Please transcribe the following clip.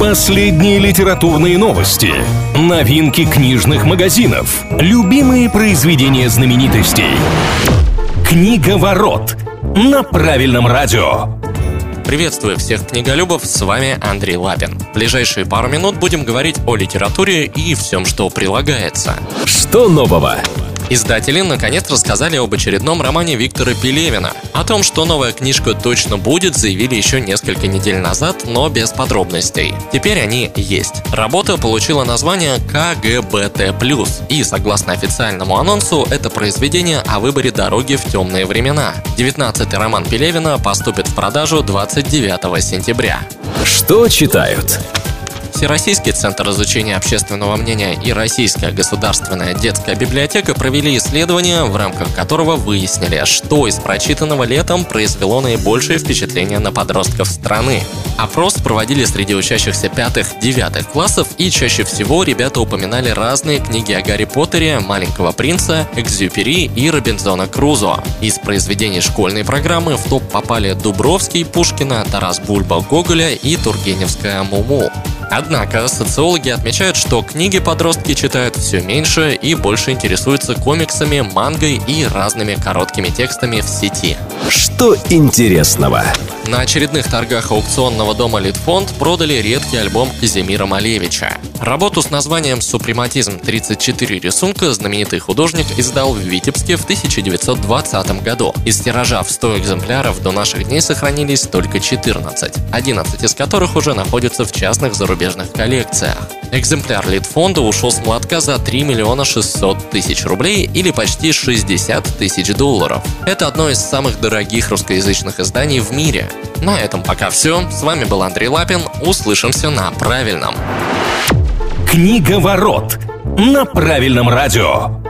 Последние литературные новости, новинки книжных магазинов, любимые произведения знаменитостей. Книга ворот на правильном радио. Приветствую всех книголюбов, с вами Андрей Лапин. В ближайшие пару минут будем говорить о литературе и всем, что прилагается. Что нового? Издатели наконец рассказали об очередном романе Виктора Пелевина. О том, что новая книжка точно будет, заявили еще несколько недель назад, но без подробностей. Теперь они есть. Работа получила название КГБТ+, и, согласно официальному анонсу, это произведение о выборе дороги в темные времена. 19-й роман Пелевина поступит в продажу 29 сентября. Что читают? Всероссийский центр изучения общественного мнения и Российская государственная детская библиотека провели исследование, в рамках которого выяснили, что из прочитанного летом произвело наибольшее впечатление на подростков страны. Опрос проводили среди учащихся пятых-девятых классов, и чаще всего ребята упоминали разные книги о Гарри Поттере, Маленького принца, Экзюпери и Робинзона Крузо. Из произведений школьной программы в топ попали Дубровский, Пушкина, Тарас Бульба, Гоголя и Тургеневская Муму. Однако социологи отмечают, что книги подростки читают все меньше и больше интересуются комиксами, мангой и разными короткими текстами в сети. Что интересного? На очередных торгах аукционного дома Литфонд продали редкий альбом Казимира Малевича. Работу с названием «Супрематизм 34 рисунка» знаменитый художник издал в Витебске в 1920 году. Из тиража в 100 экземпляров до наших дней сохранились только 14, 11 из которых уже находятся в частных зарубежных коллекциях. Экземпляр Литфонда ушел с молотка за 3 миллиона 600 тысяч рублей или почти 60 тысяч долларов. Это одно из самых дорогих русскоязычных изданий в мире. На этом пока все. С вами был Андрей Лапин. Услышимся на правильном. Книга ворот на правильном радио.